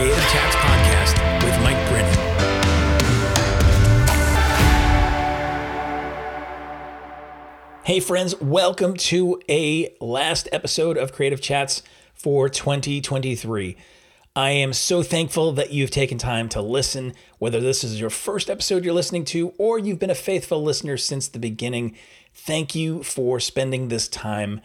Creative Chats podcast with Mike Brennan. Hey, friends, welcome to a last episode of Creative Chats for 2023. I am so thankful that you've taken time to listen, whether this is your first episode you're listening to or you've been a faithful listener since the beginning. Thank you for spending this time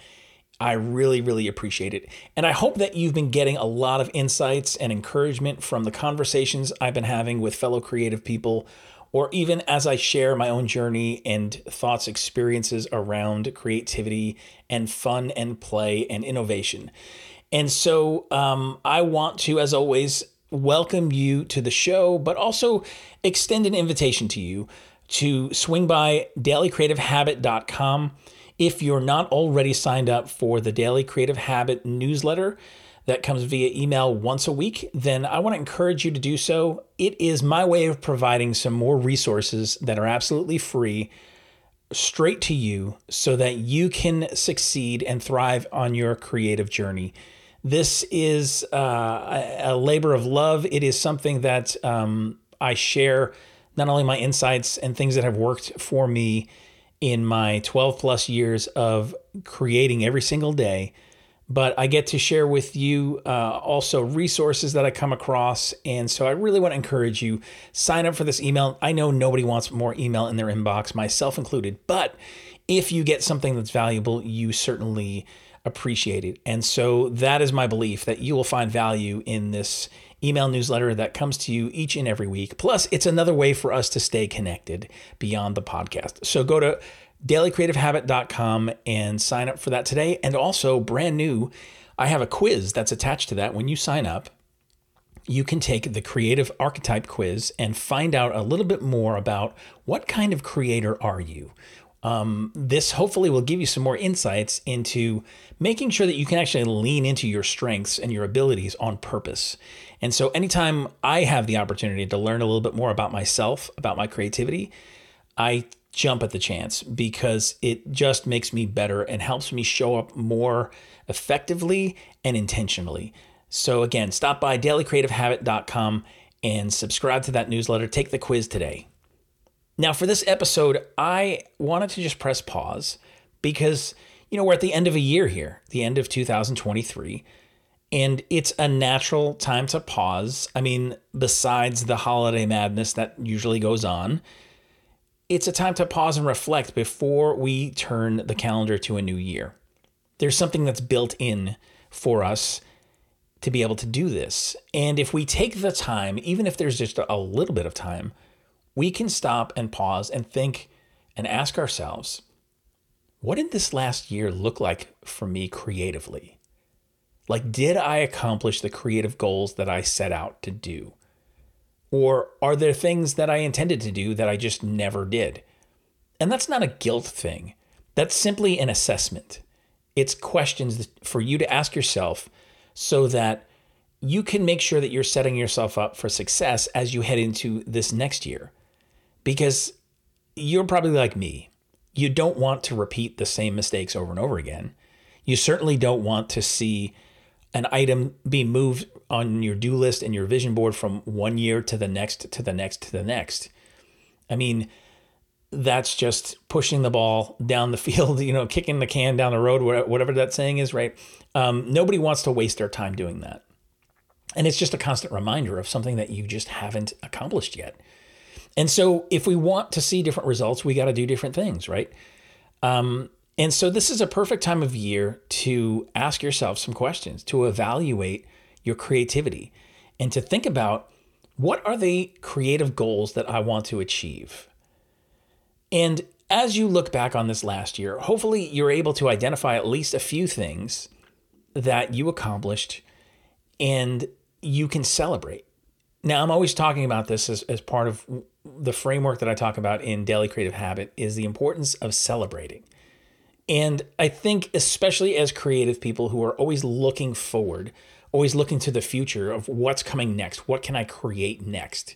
I really, really appreciate it. And I hope that you've been getting a lot of insights and encouragement from the conversations I've been having with fellow creative people, or even as I share my own journey and thoughts, experiences around creativity and fun and play and innovation. And so um, I want to, as always, welcome you to the show, but also extend an invitation to you to swing by dailycreativehabit.com if you're not already signed up for the Daily Creative Habit newsletter that comes via email once a week, then I want to encourage you to do so. It is my way of providing some more resources that are absolutely free straight to you so that you can succeed and thrive on your creative journey. This is uh, a labor of love. It is something that um, I share not only my insights and things that have worked for me in my 12 plus years of creating every single day. But I get to share with you uh, also resources that I come across. And so I really want to encourage you sign up for this email. I know nobody wants more email in their inbox, myself included. But if you get something that's valuable, you certainly appreciate it. And so that is my belief that you will find value in this email newsletter that comes to you each and every week. Plus, it's another way for us to stay connected beyond the podcast. So go to dailycreativehabit.com and sign up for that today. And also, brand new, I have a quiz that's attached to that. When you sign up, you can take the creative archetype quiz and find out a little bit more about what kind of creator are you? Um, this hopefully will give you some more insights into making sure that you can actually lean into your strengths and your abilities on purpose. And so, anytime I have the opportunity to learn a little bit more about myself, about my creativity, I jump at the chance because it just makes me better and helps me show up more effectively and intentionally. So, again, stop by dailycreativehabit.com and subscribe to that newsletter. Take the quiz today. Now, for this episode, I wanted to just press pause because, you know, we're at the end of a year here, the end of 2023, and it's a natural time to pause. I mean, besides the holiday madness that usually goes on, it's a time to pause and reflect before we turn the calendar to a new year. There's something that's built in for us to be able to do this. And if we take the time, even if there's just a little bit of time, we can stop and pause and think and ask ourselves, what did this last year look like for me creatively? Like, did I accomplish the creative goals that I set out to do? Or are there things that I intended to do that I just never did? And that's not a guilt thing, that's simply an assessment. It's questions for you to ask yourself so that you can make sure that you're setting yourself up for success as you head into this next year because you're probably like me. You don't want to repeat the same mistakes over and over again. You certainly don't want to see an item be moved on your do list and your vision board from one year to the next to the next to the next. I mean, that's just pushing the ball down the field, you know, kicking the can down the road, whatever that saying is, right? Um, nobody wants to waste their time doing that. And it's just a constant reminder of something that you just haven't accomplished yet. And so, if we want to see different results, we got to do different things, right? Um, and so, this is a perfect time of year to ask yourself some questions, to evaluate your creativity, and to think about what are the creative goals that I want to achieve. And as you look back on this last year, hopefully you're able to identify at least a few things that you accomplished and you can celebrate. Now, I'm always talking about this as, as part of the framework that I talk about in Daily Creative Habit is the importance of celebrating. And I think, especially as creative people who are always looking forward, always looking to the future of what's coming next, what can I create next?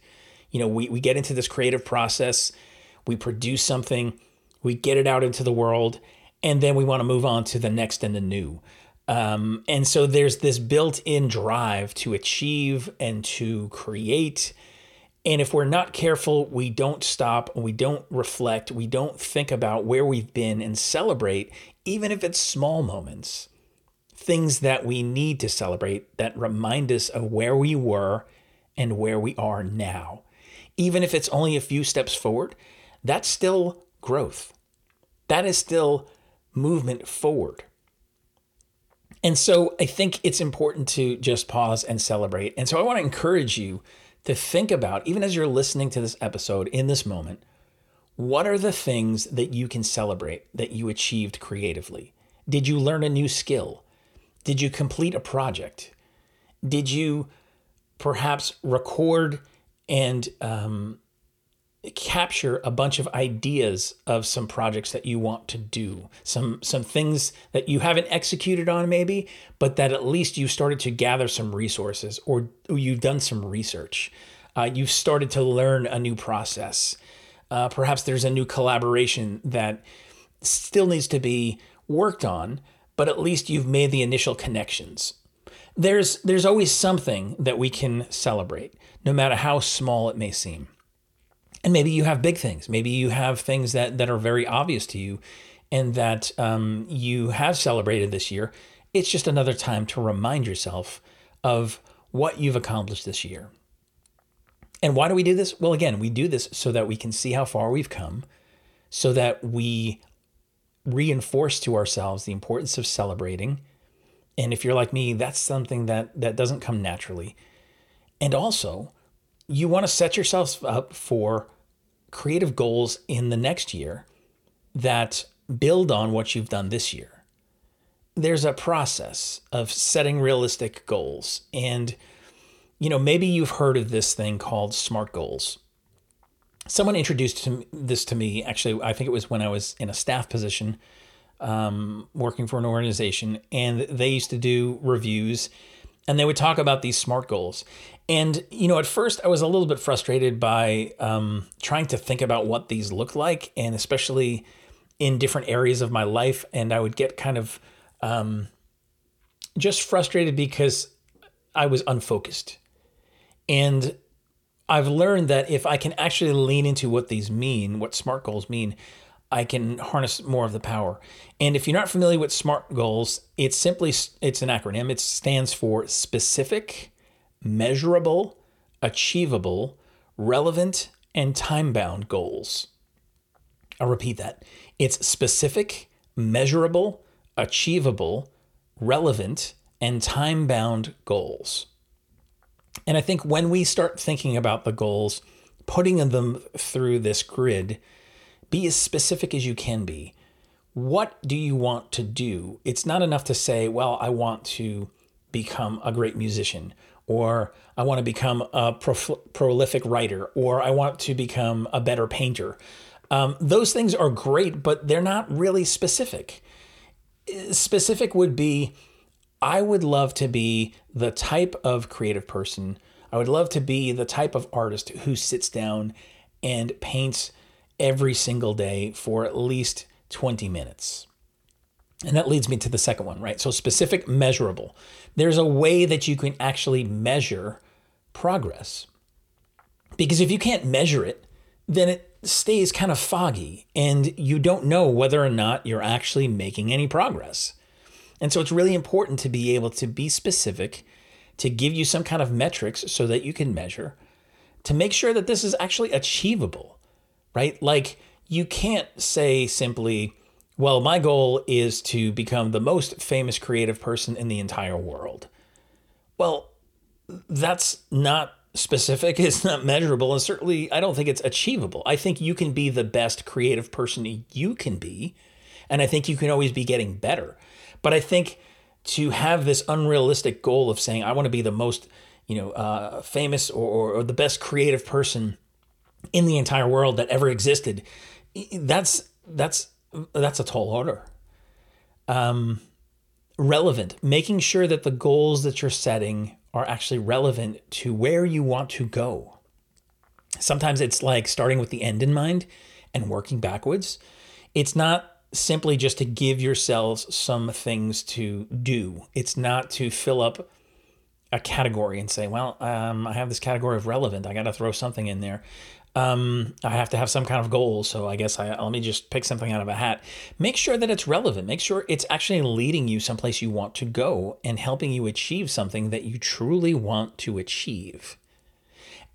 You know, we, we get into this creative process, we produce something, we get it out into the world, and then we want to move on to the next and the new. Um, and so there's this built in drive to achieve and to create. And if we're not careful, we don't stop, we don't reflect, we don't think about where we've been and celebrate, even if it's small moments, things that we need to celebrate that remind us of where we were and where we are now. Even if it's only a few steps forward, that's still growth. That is still movement forward. And so I think it's important to just pause and celebrate. And so I want to encourage you to think about, even as you're listening to this episode in this moment, what are the things that you can celebrate that you achieved creatively? Did you learn a new skill? Did you complete a project? Did you perhaps record and um, capture a bunch of ideas of some projects that you want to do some some things that you haven't executed on maybe but that at least you've started to gather some resources or you've done some research. Uh, you've started to learn a new process. Uh, perhaps there's a new collaboration that still needs to be worked on but at least you've made the initial connections. There's there's always something that we can celebrate no matter how small it may seem and maybe you have big things. Maybe you have things that that are very obvious to you, and that um, you have celebrated this year. It's just another time to remind yourself of what you've accomplished this year. And why do we do this? Well, again, we do this so that we can see how far we've come, so that we reinforce to ourselves the importance of celebrating. And if you're like me, that's something that that doesn't come naturally. And also, you want to set yourself up for creative goals in the next year that build on what you've done this year. There's a process of setting realistic goals. And, you know, maybe you've heard of this thing called SMART goals. Someone introduced this to me, actually, I think it was when I was in a staff position um, working for an organization, and they used to do reviews and they would talk about these SMART goals. And, you know, at first I was a little bit frustrated by um, trying to think about what these look like, and especially in different areas of my life. And I would get kind of um, just frustrated because I was unfocused. And I've learned that if I can actually lean into what these mean, what SMART goals mean, I can harness more of the power. And if you're not familiar with SMART goals, it's simply it's an acronym. It stands for specific, measurable, achievable, relevant, and time-bound goals. I'll repeat that. It's specific, measurable, achievable, relevant, and time-bound goals. And I think when we start thinking about the goals, putting them through this grid, be as specific as you can be. What do you want to do? It's not enough to say, well, I want to become a great musician, or I want to become a prolific writer, or I want to become a better painter. Um, those things are great, but they're not really specific. Specific would be I would love to be the type of creative person. I would love to be the type of artist who sits down and paints every single day for at least 20 minutes. And that leads me to the second one, right? So, specific, measurable. There's a way that you can actually measure progress. Because if you can't measure it, then it stays kind of foggy and you don't know whether or not you're actually making any progress. And so, it's really important to be able to be specific, to give you some kind of metrics so that you can measure, to make sure that this is actually achievable right? Like you can't say simply, well, my goal is to become the most famous creative person in the entire world. Well, that's not specific, it's not measurable, and certainly I don't think it's achievable. I think you can be the best creative person you can be, and I think you can always be getting better. But I think to have this unrealistic goal of saying, I want to be the most, you know, uh, famous or, or the best creative person in the entire world that ever existed. That's that's that's a tall order. Um, relevant, making sure that the goals that you're setting are actually relevant to where you want to go. Sometimes it's like starting with the end in mind and working backwards. It's not simply just to give yourselves some things to do. It's not to fill up a category and say, well, um, I have this category of relevant. I got to throw something in there. Um, I have to have some kind of goal. So I guess I let me just pick something out of a hat. Make sure that it's relevant. Make sure it's actually leading you someplace you want to go and helping you achieve something that you truly want to achieve.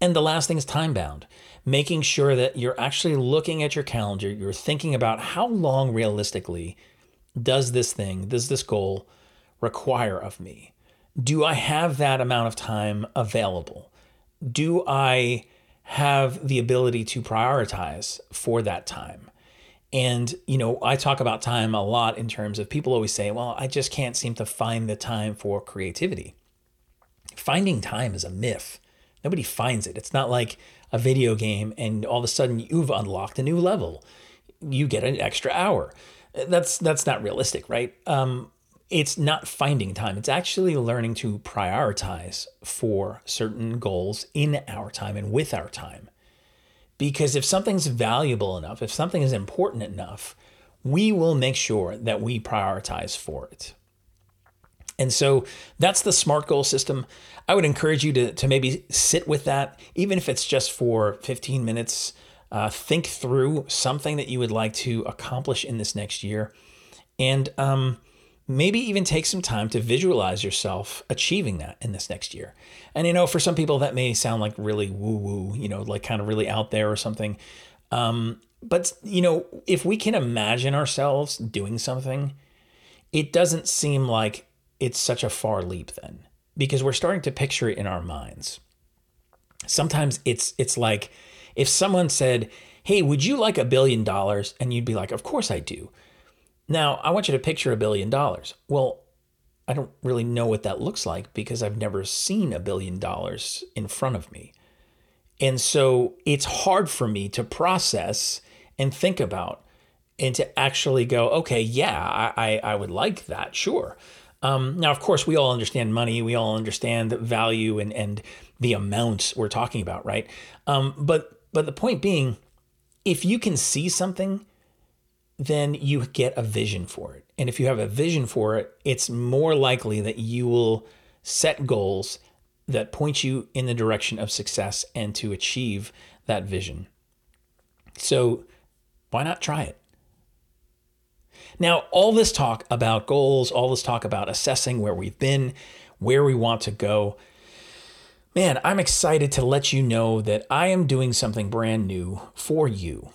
And the last thing is time bound, making sure that you're actually looking at your calendar, you're thinking about how long realistically does this thing, does this goal require of me? Do I have that amount of time available? Do I have the ability to prioritize for that time? And, you know, I talk about time a lot in terms of people always say, well, I just can't seem to find the time for creativity. Finding time is a myth. Nobody finds it. It's not like a video game and all of a sudden you've unlocked a new level. You get an extra hour. That's that's not realistic, right? Um, it's not finding time. It's actually learning to prioritize for certain goals in our time and with our time. Because if something's valuable enough, if something is important enough, we will make sure that we prioritize for it. And so that's the SMART goal system. I would encourage you to, to maybe sit with that, even if it's just for 15 minutes. Uh, think through something that you would like to accomplish in this next year. And um, maybe even take some time to visualize yourself achieving that in this next year. And you know, for some people, that may sound like really woo woo, you know, like kind of really out there or something. Um, but, you know, if we can imagine ourselves doing something, it doesn't seem like it's such a far leap then because we're starting to picture it in our minds. Sometimes it's it's like if someone said, "Hey, would you like a billion dollars?" and you'd be like, "Of course I do." Now, I want you to picture a billion dollars. Well, I don't really know what that looks like because I've never seen a billion dollars in front of me. And so it's hard for me to process and think about and to actually go, okay, yeah, I, I, would like that, sure. Um, now, of course, we all understand money. We all understand value and, and the amounts we're talking about, right? Um, but but the point being, if you can see something, then you get a vision for it. And if you have a vision for it, it's more likely that you will set goals that point you in the direction of success and to achieve that vision. So why not try it? Now, all this talk about goals, all this talk about assessing where we've been, where we want to go, man, I'm excited to let you know that I am doing something brand new for you.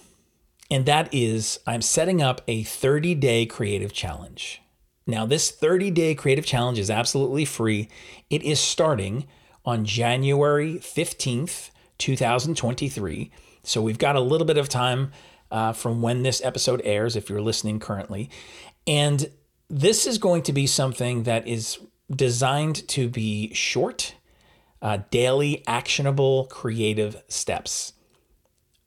And that is, I'm setting up a 30 day creative challenge. Now, this 30 day creative challenge is absolutely free. It is starting on January 15th, 2023. So we've got a little bit of time uh, from when this episode airs, if you're listening currently. And this is going to be something that is designed to be short, uh, daily, actionable, creative steps.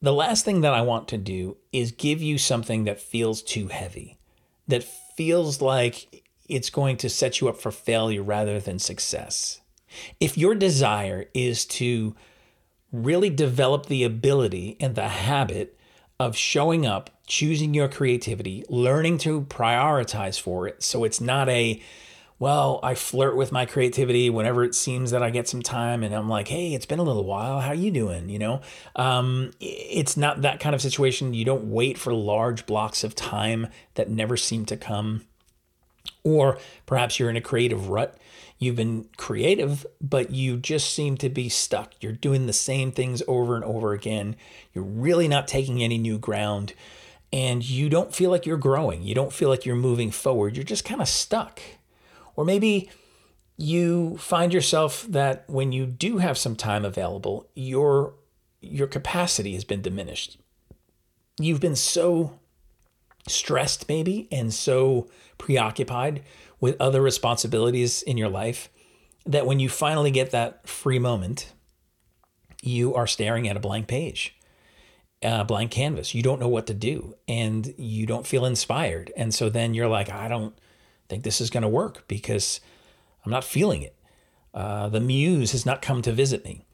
The last thing that I want to do is give you something that feels too heavy, that feels like it's going to set you up for failure rather than success. If your desire is to really develop the ability and the habit of showing up, choosing your creativity, learning to prioritize for it. So it's not a, well, I flirt with my creativity whenever it seems that I get some time and I'm like, hey, it's been a little while. How are you doing? You know, um, it's not that kind of situation. You don't wait for large blocks of time that never seem to come. Or perhaps you're in a creative rut You've been creative, but you just seem to be stuck. You're doing the same things over and over again. You're really not taking any new ground, and you don't feel like you're growing. You don't feel like you're moving forward. You're just kind of stuck. Or maybe you find yourself that when you do have some time available, your your capacity has been diminished. You've been so stressed maybe and so preoccupied with other responsibilities in your life that when you finally get that free moment, you are staring at a blank page, a blank canvas. You don't know what to do and you don't feel inspired. And so then you're like, I don't think this is going to work because I'm not feeling it. Uh, the muse has not come to visit me.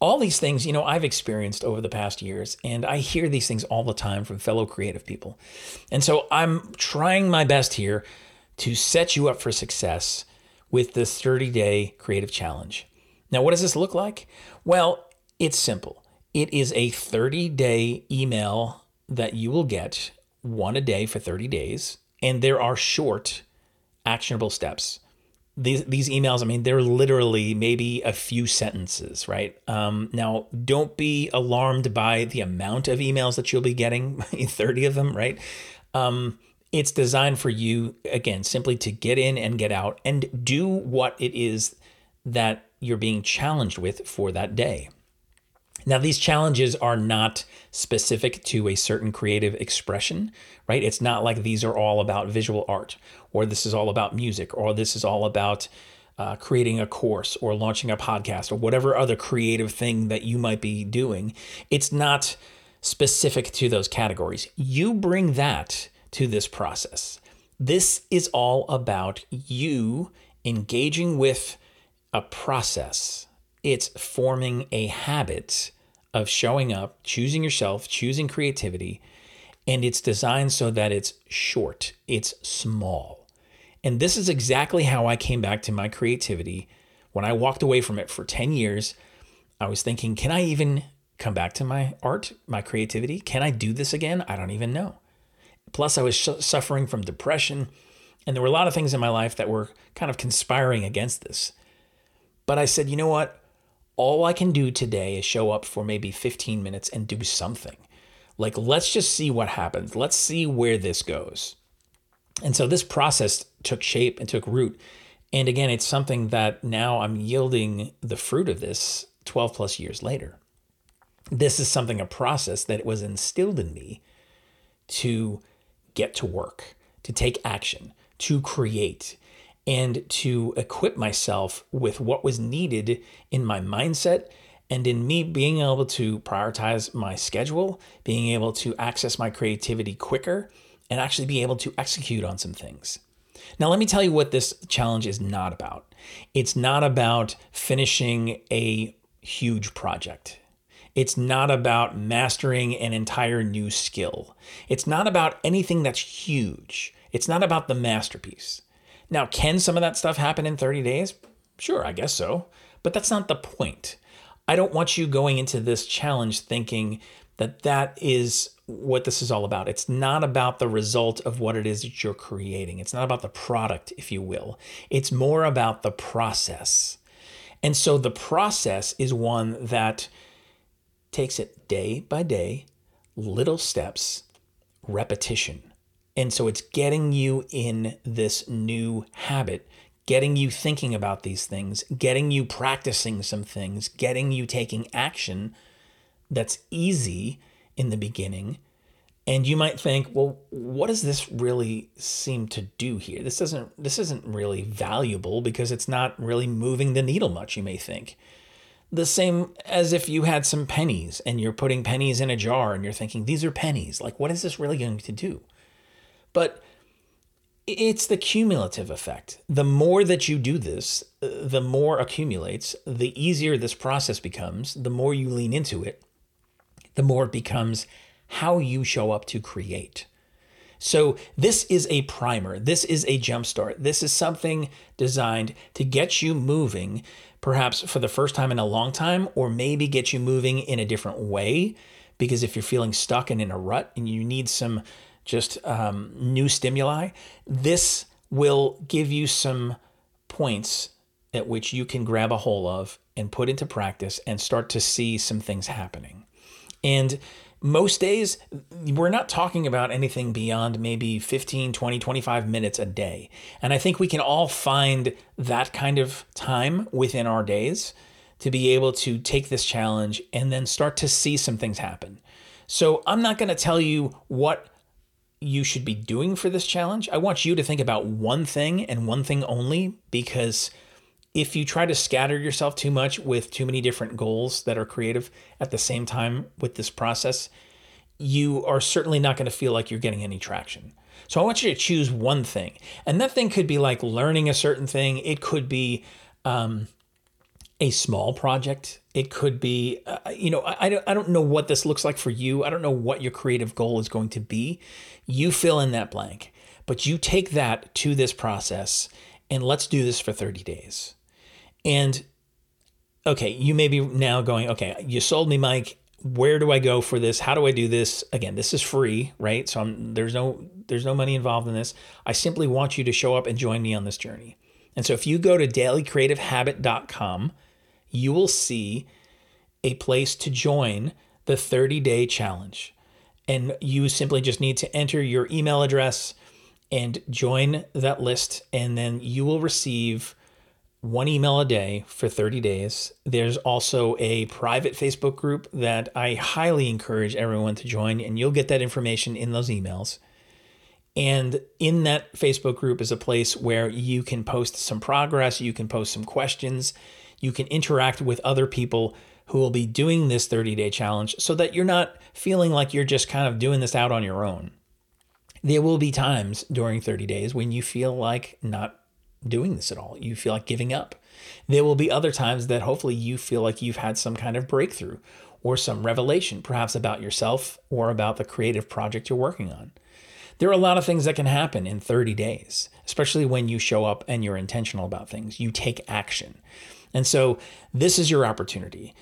all these things, you know, I've experienced over the past years, and I hear these things all the time from fellow creative people. And so I'm trying my best here to set you up for success with this 30 day creative challenge. Now, what does this look like? Well, it's simple. It is a 30 day email that you will get one a day for 30 days, and there are short, actionable steps these these emails, I mean, they're literally maybe a few sentences, right? Um, now, don't be alarmed by the amount of emails that you'll be getting, 30 of them, right? Um, it's designed for you, again, simply to get in and get out and do what it is that you're being challenged with for that day. Now, these challenges are not specific to a certain creative expression, right? It's not like these are all about visual art, or this is all about music, or this is all about uh, creating a course, or launching a podcast, or whatever other creative thing that you might be doing. It's not specific to those categories. You bring that to this process. This is all about you engaging with a process. It's forming a habit of showing up, choosing yourself, choosing creativity, and it's designed so that it's short, it's small. And this is exactly how I came back to my creativity when I walked away from it for 10 years. I was thinking, can I even come back to my art, my creativity? Can I do this again? I don't even know. Plus, I was sh- suffering from depression, and there were a lot of things in my life that were kind of conspiring against this. But I said, you know what? all I can do today is show up for maybe 15 minutes and do something. Like, let's just see what happens. Let's see where this goes. And so this process took shape and took root. And again, it's something that now I'm yielding the fruit of this 12 plus years later. This is something, a process that was instilled in me to get to work, to take action, to create, and to equip myself with what was needed in my mindset and in me being able to prioritize my schedule, being able to access my creativity quicker, and actually be able to execute on some things. Now, let me tell you what this challenge is not about. It's not about finishing a huge project. It's not about mastering an entire new skill. It's not about anything that's huge. It's not about the masterpiece. Now, can some of that stuff happen in 30 days? Sure, I guess so. But that's not the point. I don't want you going into this challenge thinking that that is what this is all about. It's not about the result of what it is that you're creating. It's not about the product, if you will. It's more about the process. And so the process is one that takes it day by day, little steps, repetition. And so it's getting you in this new habit, getting you thinking about these things, getting you practicing some things, getting you taking action that's easy in the beginning. And you might think, well, what does this really seem to do here? This doesn't this isn't really valuable because it's not really moving the needle much, you may think. The same as if you had some pennies and you're putting pennies in a jar and you're thinking, these are pennies. Like, what is this really going to do? But it's the cumulative effect. The more that you do this, uh, the more accumulates, the easier this process becomes, the more you lean into it, the more it becomes how you show up to create. So, this is a primer. This is a jumpstart. This is something designed to get you moving, perhaps for the first time in a long time, or maybe get you moving in a different way. Because if you're feeling stuck and in a rut and you need some just um, new stimuli, this will give you some points at which you can grab a hold of and put into practice and start to see some things happening. And most days, we're not talking about anything beyond maybe 15, 20, 25 minutes a day. And I think we can all find that kind of time within our days to be able to take this challenge and then start to see some things happen. So I'm not going to tell you what you should be doing for this challenge. I want you to think about one thing and one thing only because if you try to scatter yourself too much with too many different goals that are creative at the same time with this process, you are certainly not going to feel like you're getting any traction. So I want you to choose one thing. And that thing could be like learning a certain thing, it could be um, a small project. It could be, uh, you know, I, I, don't, I don't know what this looks like for you. I don't know what your creative goal is going to be. You fill in that blank, but you take that to this process and let's do this for 30 days. And okay, you may be now going, okay, you sold me, Mike. Where do I go for this? How do I do this? Again, this is free, right? So I'm, there's no there's no money involved in this. I simply want you to show up and join me on this journey. And so if you go to dailycreativehabit.com, you will see a place to join the 30 day challenge. And you simply just need to enter your email address and join that list. And then you will receive one email a day for 30 days. There's also a private Facebook group that I highly encourage everyone to join, and you'll get that information in those emails. And in that Facebook group is a place where you can post some progress, you can post some questions, you can interact with other people who will be doing this 30 day challenge so that you're not feeling like you're just kind of doing this out on your own. There will be times during 30 days when you feel like not doing this at all. You feel like giving up. There will be other times that hopefully you feel like you've had some kind of breakthrough or some revelation, perhaps about yourself or about the creative project you're working on. There are a lot of things that can happen in 30 days, especially when you show up and you're intentional about things. You take action. And so this is your opportunity.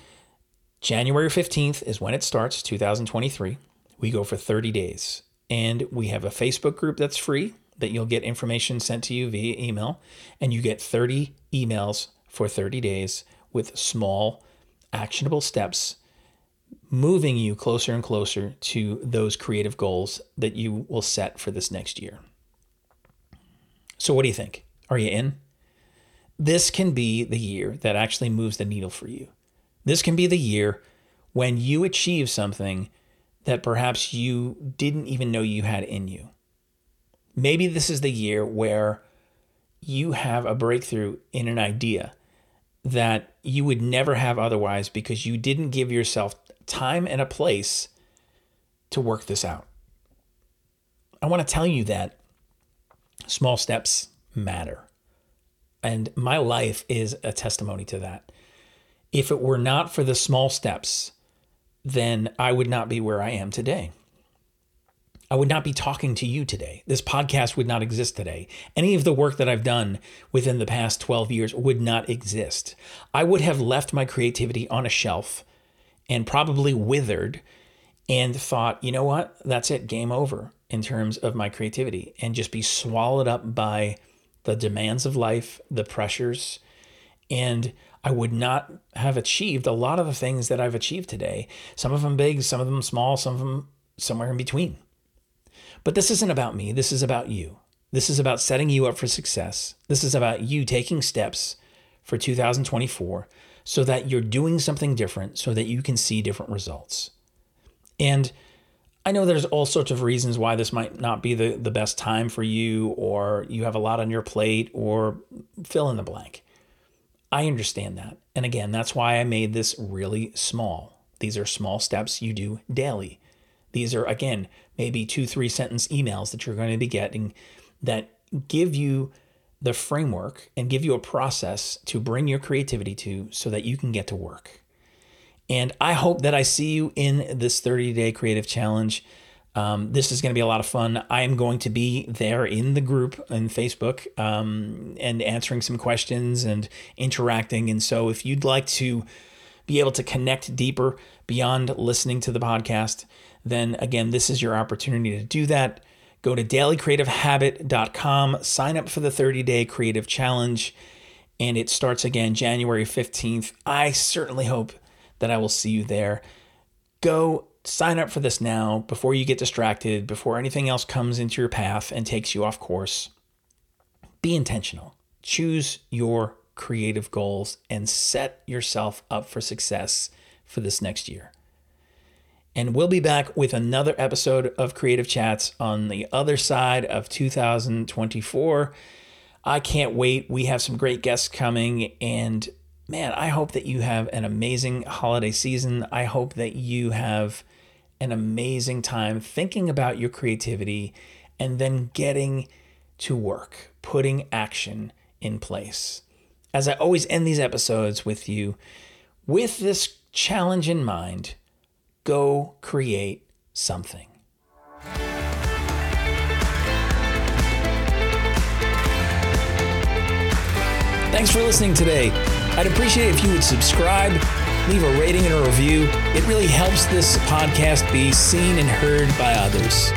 January 15th is when it starts, 2023. We go for 30 days. And we have a Facebook group that's free that you'll get information sent to you via email. And you get 30 emails for 30 days with small, actionable steps moving you closer and closer to those creative goals that you will set for this next year. So, what do you think? Are you in? This can be the year that actually moves the needle for you. This can be the year when you achieve something that perhaps you didn't even know you had in you. Maybe this is the year where you have a breakthrough in an idea that you would never have otherwise because you didn't give yourself time and a place to work this out. I want to tell you that small steps matter. And my life is a testimony to that. If it were not for the small steps, then I would not be where I am today. I would not be talking to you today. This podcast would not exist today. Any of the work that I've done within the past 12 years would not exist. I would have left my creativity on a shelf and probably withered and thought, you know what? That's it, game over in terms of my creativity, and just be swallowed up by the demands of life, the pressures, and I would not have achieved a lot of the things that I've achieved today. Some of them big, some of them small, some of them somewhere in between. But this isn't about me. This is about you. This is about setting you up for success. This is about you taking steps for 2024 so that you're doing something different so that you can see different results. And I know there's all sorts of reasons why this might not be the, the best time for you, or you have a lot on your plate, or fill in the blank. I understand that. And again, that's why I made this really small. These are small steps you do daily. These are, again, maybe two, three sentence emails that you're going to be getting that give you the framework and give you a process to bring your creativity to so that you can get to work. And I hope that I see you in this 30 day creative challenge. Um, this is going to be a lot of fun. I am going to be there in the group in Facebook um, and answering some questions and interacting. And so, if you'd like to be able to connect deeper beyond listening to the podcast, then again, this is your opportunity to do that. Go to dailycreativehabit.com, sign up for the 30 day creative challenge, and it starts again January 15th. I certainly hope that I will see you there. Go sign up for this now before you get distracted, before anything else comes into your path and takes you off course. Be intentional. Choose your creative goals and set yourself up for success for this next year. And we'll be back with another episode of Creative Chats on the other side of 2024. I can't wait. We have some great guests coming, and man, I hope that you have an amazing holiday season. I hope that you have an amazing time thinking about your creativity and then getting to work, putting action in place. as I always end these episodes with you, with this challenge in mind, go create something. Thanks for listening today. I'd appreciate if you would subscribe, leave a rating and a review. It really helps this podcast be seen and heard by others.